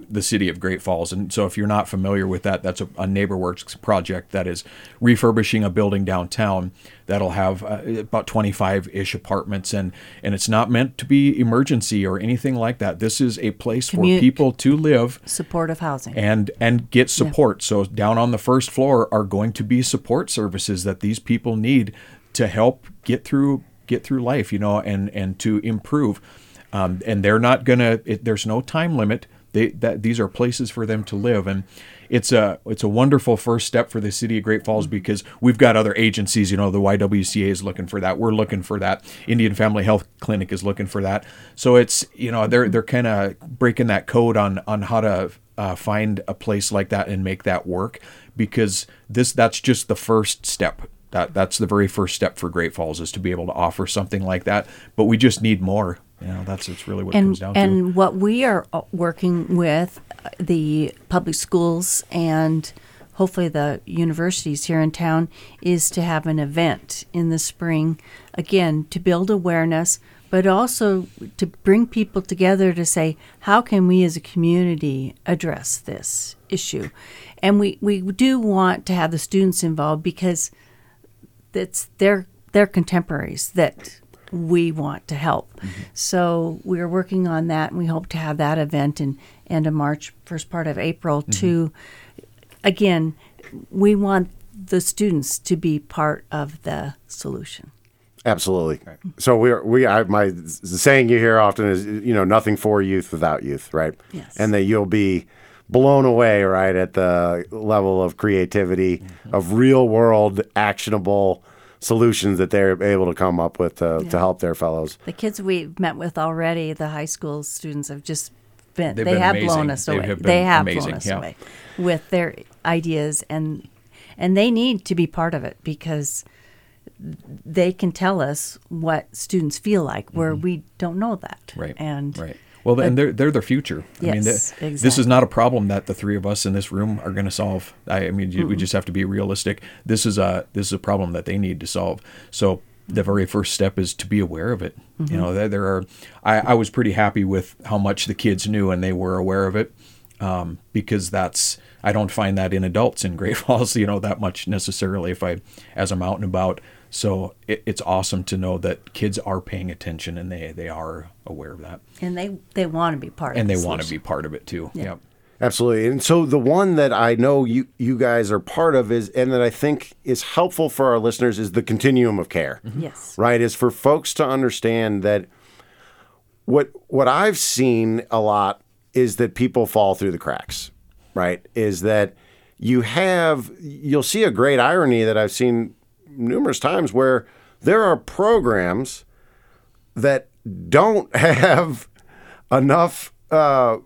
the city of Great Falls. And so if you're not familiar with that, that's a, a NeighborWorks project that is refurbishing a building downtown that'll have uh, about 25-ish apartments and and it's not meant to be emergency or anything like that. This is a place Commu- for people to live Supportive housing. and and get support. So down on the first floor are going to be support services that these people need to help get through get through life, you know, and and to improve. Um, and they're not gonna. It, there's no time limit. They that these are places for them to live, and it's a it's a wonderful first step for the city of Great Falls because we've got other agencies. You know, the YWCA is looking for that. We're looking for that. Indian Family Health Clinic is looking for that. So it's you know they're they're kind of breaking that code on on how to uh, find a place like that and make that work because this that's just the first step. That that's the very first step for Great Falls is to be able to offer something like that. But we just need more. You know, that's it's really what it comes and down to. and what we are uh, working with uh, the public schools and hopefully the universities here in town is to have an event in the spring again to build awareness but also to bring people together to say how can we as a community address this issue and we, we do want to have the students involved because that's their their contemporaries that we want to help. So we're working on that, and we hope to have that event in end of March, first part of April. Mm-hmm. To again, we want the students to be part of the solution. Absolutely. So we are we I, my the saying you hear often is you know nothing for youth without youth, right? Yes. And that you'll be blown away, right, at the level of creativity mm-hmm. of real world actionable solutions that they're able to come up with to, to help their fellows. The kids we've met with already, the high school students have just been They've they been have amazing. blown us They away. have been they have amazing, blown us yeah. away with their ideas and and they need to be part of it because they can tell us what students feel like where we don't know that. Mm-hmm. Right. And right. Well, and they're they're the future. I mean, Yes, the- this is not a problem that the three of us in this room are going to solve. I, I mean, you, we just have to be realistic. This is a this is a problem that they need to solve. So the very first step is to be aware of it. You know, there, there are. I, I was pretty happy with how much the kids knew and they were aware of it, um, because that's I don't find that in adults in Great Falls. You know that much necessarily. If I as I'm out and about. So it, it's awesome to know that kids are paying attention and they, they are aware of that and they they want to be part and of it. And they want to be part of it too. Yep. Absolutely. And so the one that I know you you guys are part of is and that I think is helpful for our listeners is the continuum of care. Mm-hmm. Yes. Right? Is for folks to understand that what what I've seen a lot is that people fall through the cracks. Right? Is that you have you'll see a great irony that I've seen numerous times where there are programs that don't have enough uh,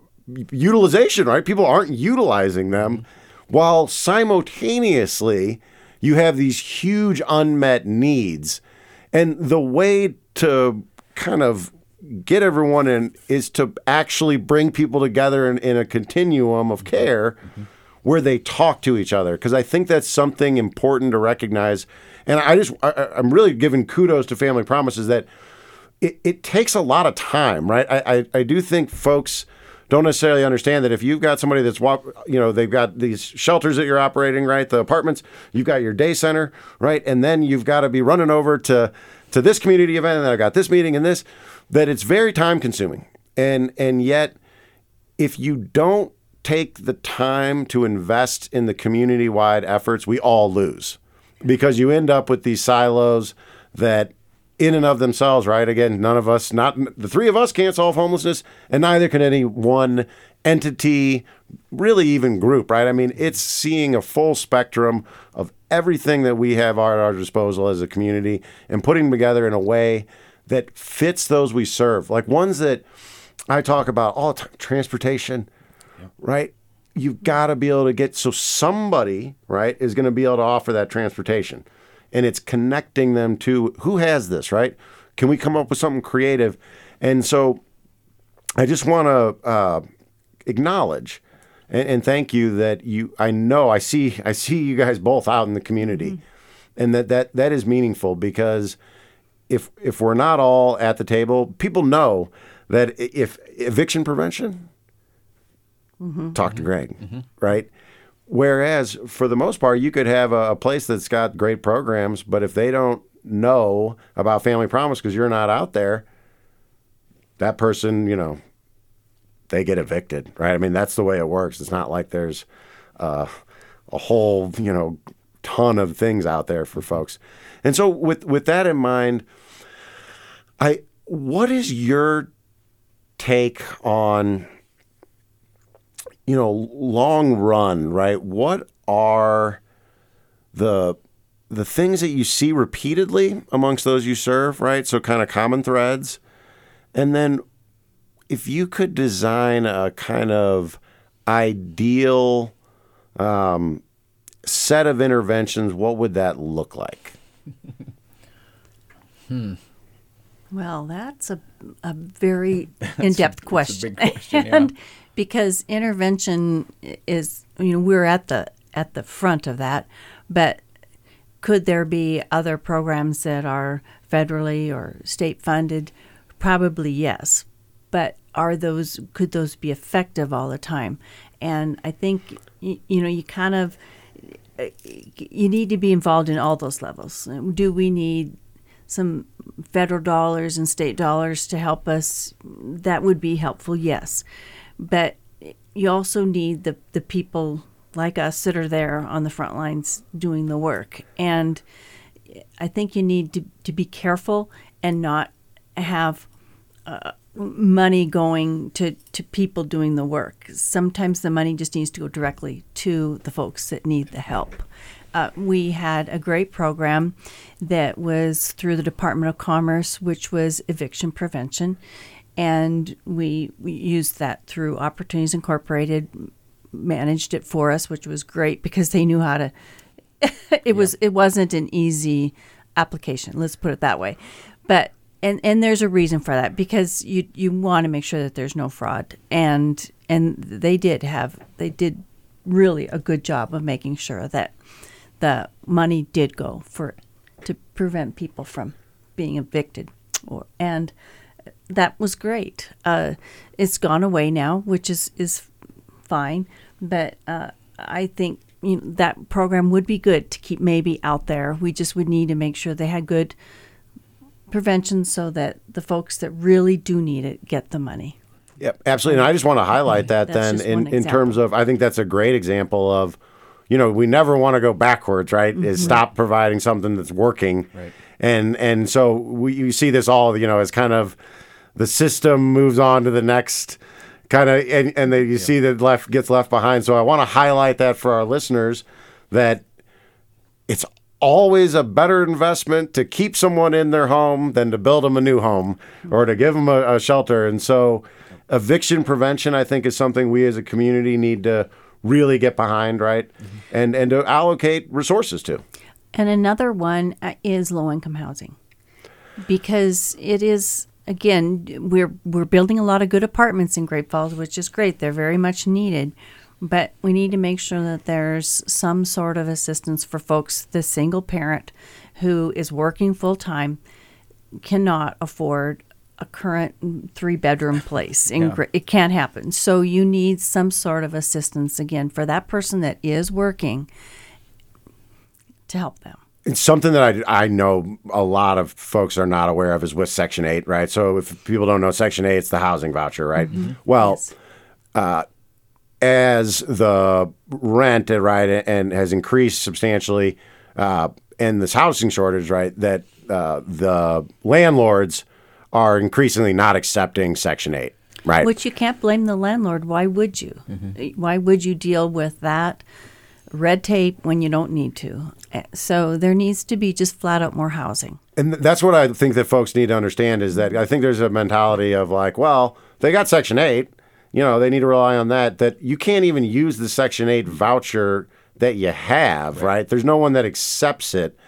utilization, right? People aren't utilizing them, while simultaneously you have these huge unmet needs. And the way to kind of get everyone in is to actually bring people together in, in a continuum of care where they talk to each other. Because I think that's something important to recognize. And I just, I, I'm really giving kudos to Family Promises that it, it takes a lot of time, right? I, I, I do think folks don't necessarily understand that if you've got somebody that's walk, you know, they've got these shelters that you're operating, right? The apartments, you've got your day center, right? And then you've got to be running over to to this community event, and I got this meeting and this. That it's very time consuming, and and yet, if you don't take the time to invest in the community wide efforts, we all lose because you end up with these silos that in and of themselves, right? Again, none of us, not the three of us can't solve homelessness, and neither can any one entity, really even group, right? I mean, it's seeing a full spectrum of everything that we have at our disposal as a community and putting together in a way that fits those we serve. Like ones that I talk about all the time, transportation, right? You've got to be able to get so somebody, right, is going to be able to offer that transportation and it's connecting them to who has this, right? Can we come up with something creative? And so I just want to uh, acknowledge and, and, thank you that you. I know I see I see you guys both out in the community, mm-hmm. and that that that is meaningful because if if we're not all at the table, people know that if eviction prevention, mm-hmm. talk to Greg, mm-hmm. right? Whereas for the most part, you could have a, a place that's got great programs, but if they don't know about Family Promise because you're not out there, that person, you know, they get evicted, right? I mean, that's the way it works. It's not like there's uh, a whole, you know, ton of things out there for folks. And so, with with that in mind, I what is your take on you know, long run, right? What are the the things that you see repeatedly amongst those you serve, right? So kind of common threads. And then if you could design a kind of ideal um, set of interventions, what would that look like? hmm. Well, that's a, a very in depth question. question. and yeah because intervention is you know we're at the at the front of that, but could there be other programs that are federally or state funded? Probably yes, but are those could those be effective all the time? And I think you, you know you kind of you need to be involved in all those levels. Do we need some federal dollars and state dollars to help us? That would be helpful, yes but you also need the, the people like us that are there on the front lines doing the work. And I think you need to, to be careful and not have uh, money going to, to people doing the work. Sometimes the money just needs to go directly to the folks that need the help. Uh, we had a great program that was through the Department of Commerce, which was eviction prevention and we, we used that through Opportunities Incorporated, managed it for us, which was great because they knew how to. it yeah. was it wasn't an easy application. Let's put it that way, but and and there's a reason for that because you you want to make sure that there's no fraud and and they did have they did really a good job of making sure that the money did go for to prevent people from being evicted or and that was great. Uh, it's gone away now, which is is fine, but uh, I think you know, that program would be good to keep maybe out there. We just would need to make sure they had good prevention so that the folks that really do need it get the money. Yep, absolutely. And I just want to highlight that that's then in, in terms of I think that's a great example of you know, we never want to go backwards, right? Mm-hmm. Is stop providing something that's working. Right. And and so we you see this all, you know, as kind of the system moves on to the next kind of and, and then you yeah. see that left gets left behind. So i want to highlight that for our listeners that it's always a better investment to keep someone in their home than to build them a new home or to give them a, a shelter. And so eviction prevention i think is something we as a community need to really get behind right? Mm-hmm. and and to allocate resources to. And another one uh, is low income housing. Because it is again we're we're building a lot of good apartments in Great Falls, which is great. They're very much needed. But we need to make sure that there's some sort of assistance for folks, the single parent who is working full time cannot afford a current three bedroom place. In Yeah. It can't happen. So you need some sort of assistance again for that person that is working to help them. It's something that I, I know a lot of folks are not aware of is with Section 8, right? So if people don't know Section 8, it's the housing voucher, right? Well, uh, as the rent, right, and has increased substantially, uh, and this housing shortage, right, that uh, the landlords are increasingly not accepting Section 8, right? Which you can't blame the landlord. Why would you? Why would you deal with that red tape when you don't need to? Eh, So there needs to be just flat out more housing. And that's what I think that folks need to understand is that I think there's a mentality of like, well, they got Section 8, you know, they need to rely on that, that you can't even use the Section 8 voucher that you have, right? There's no one that accepts it.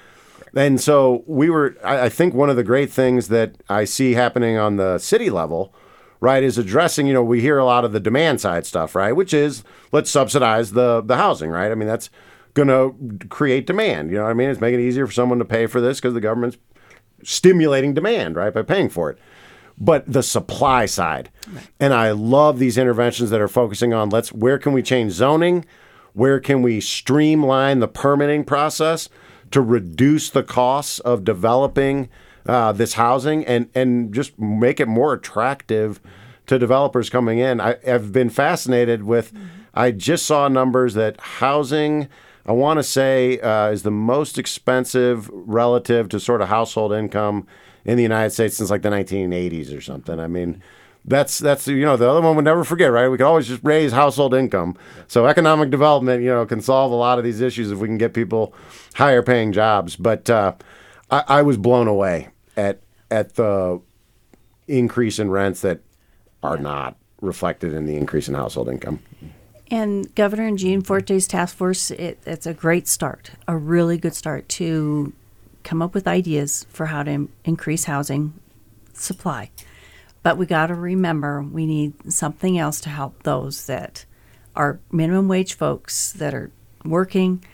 And so we were, I, I think one of the great things that I see happening on the city level, right, is addressing, you know, we hear a lot of the demand side stuff, right, which is let's subsidize the, the housing, right? I mean, that's going to create demand. You know what I mean? It's making it easier for someone to pay for this because the government's stimulating demand, right, by paying for it. But the supply side, and I love these interventions that are focusing on let's where can we change zoning, where can we streamline the permitting process to reduce the costs of developing uh, this housing and and just make it more attractive to developers coming in. I, I've been fascinated with. I just saw numbers that housing. I want to say uh, is the most expensive relative to sort of household income in the United States since like the 1980s or something. I mean, that's that's you know the other one would never forget, right? We could always just raise household income. So economic development, you know, can solve a lot of these issues if we can get people higher paying jobs. But uh, I, I was blown away at at the increase in rents that are not reflected in the increase in household income. And Governor and Gianforte's task force, it, it's a great start, a really good start to come up with ideas for how to increase housing supply. But we got to remember we need something else to help those that are minimum wage folks that are working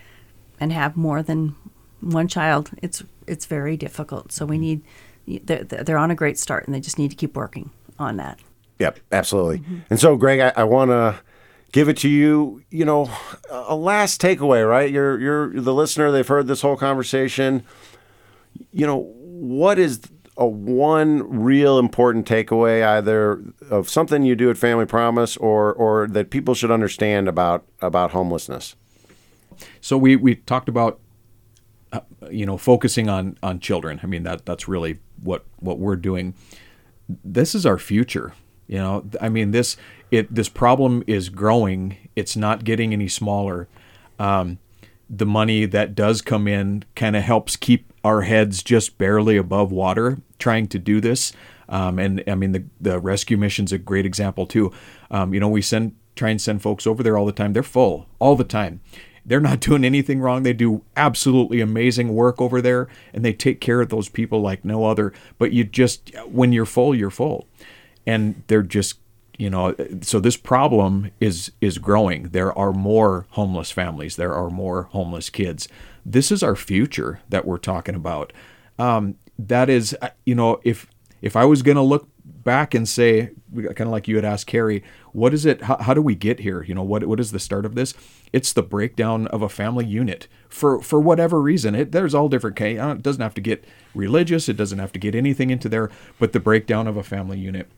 and have more than one child. It's it's very difficult. So we mm-hmm. need they're, they're on a great start and they just need to keep working on that. Yep, absolutely. Mm-hmm. And so, Greg, I, I want to give it to you. You know, a last takeaway, right? You're you're the listener. They've heard this whole conversation. You know, what is a one real important takeaway, either of something you do at Family Promise, or or that people should understand about about homelessness? So we we talked about you know focusing on on children. I mean that that's really what what we're doing. This is our future. You know, I mean this it this problem is growing. It's not getting any smaller. Um, the money that does come in kind of helps keep our heads just barely above water trying to do this. Um, and I mean, the, the rescue mission's a great example too. Um, you know, we send, try and send folks over there all the time. They're full all the time. They're not doing anything wrong. They do absolutely amazing work over there and they take care of those people like no other. But you just, when you're full, you're full. And they're just you know so this problem is is growing there are more homeless families there are more homeless kids this is our future that we're talking about um, that is uh, you know if if i was going to look back and say kind of like you had asked Cari what is it how, how do we get here you know what what is the start of this it's the breakdown of a family unit for for whatever reason it there's all different uh, it doesn't have to get religious it doesn't have to get anything into there but the breakdown of a family unit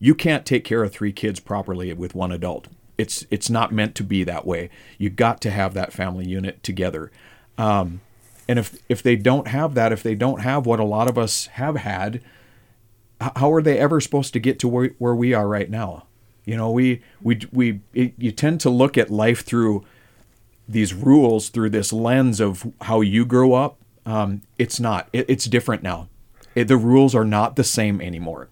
you can't take care of three kids properly with one adult. It's it's not meant to be that way. You got to have that family unit together. Um, and if if they don't have that, if they don't have what a lot of us have had, how are they ever supposed to get to where, where we are right now? You know, we we we it, you tend to look at life through these rules through this lens of how you grow up. Um, it's not. It, it's different now. It, the rules are not the same anymore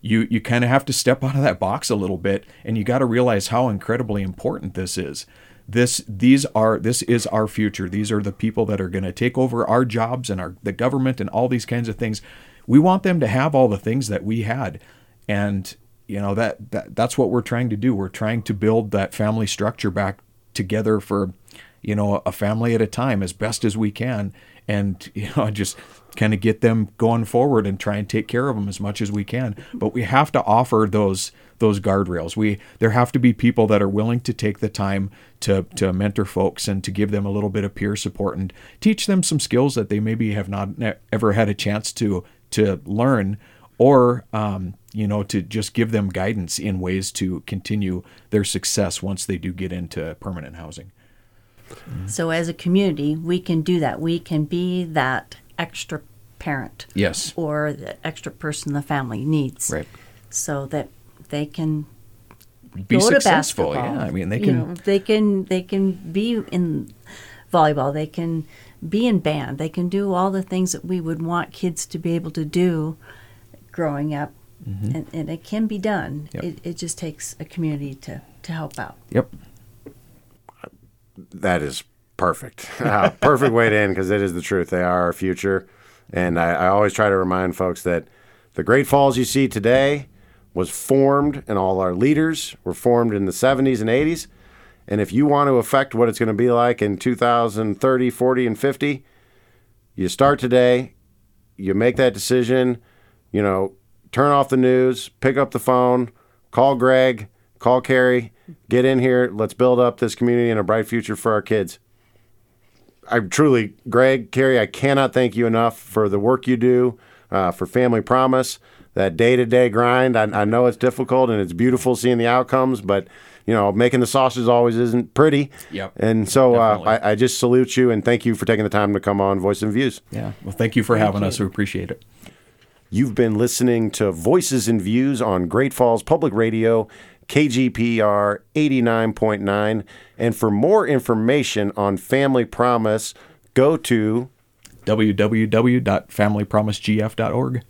you you kind of have to step out of that box a little bit and you got to realize how incredibly important this is this these are this is our future. These are the people that are going to take over our jobs and our the government and all these kinds of things. We want them to have all the things that we had, and you know that, that that's what we're trying to do. We're trying to build that family structure back together for you know a family at a time as best as we can, and you know just kind of get them going forward and try and take care of them as much as we can. But we have to offer those those guardrails. We there have to be people that are willing to take the time to to mentor folks and to give them a little bit of peer support and teach them some skills that they maybe have not ever had a chance to to learn or um, you know to just give them guidance in ways to continue their success once they do get into permanent housing. So as a community, we can do that. We can be that extra parent. Yes. Or the extra person the family needs. Right. So that they can be successful. Yeah, I mean they You can. know, they can they can be in volleyball. They can be in band. They can do all the things that we would want kids to be able to do growing up. And, and it can be done. Yep. It, it just takes a community to, to help out. Yep. That is perfect. Uh, perfect way to end because it is the truth. They are our future. And I, I always try to remind folks that the Great Falls you see today was formed, and all our leaders were formed in the 70s and 80s. And if you want to affect what it's going to be like in 2030, 40, and 50, you start today, you make that decision, you know, turn off the news, pick up the phone, call Greg, call Cari, get in here, let's build up this community and a bright future for our kids. I truly, Greg, Cari, I cannot thank you enough for the work you do uh, for Family Promise. That day to day grind. I, I know it's difficult and it's beautiful seeing the outcomes, but you know, making the sausage always isn't pretty. Yep. And so uh, I, I just salute you and thank you for taking the time to come on Voice and Views. Yeah. Well, thank you for having us. We appreciate it. You've been listening to Voices and Views on Great Falls Public Radio, KGPR 89.9. And for more information on Family Promise, go to www.familypromisegf.org.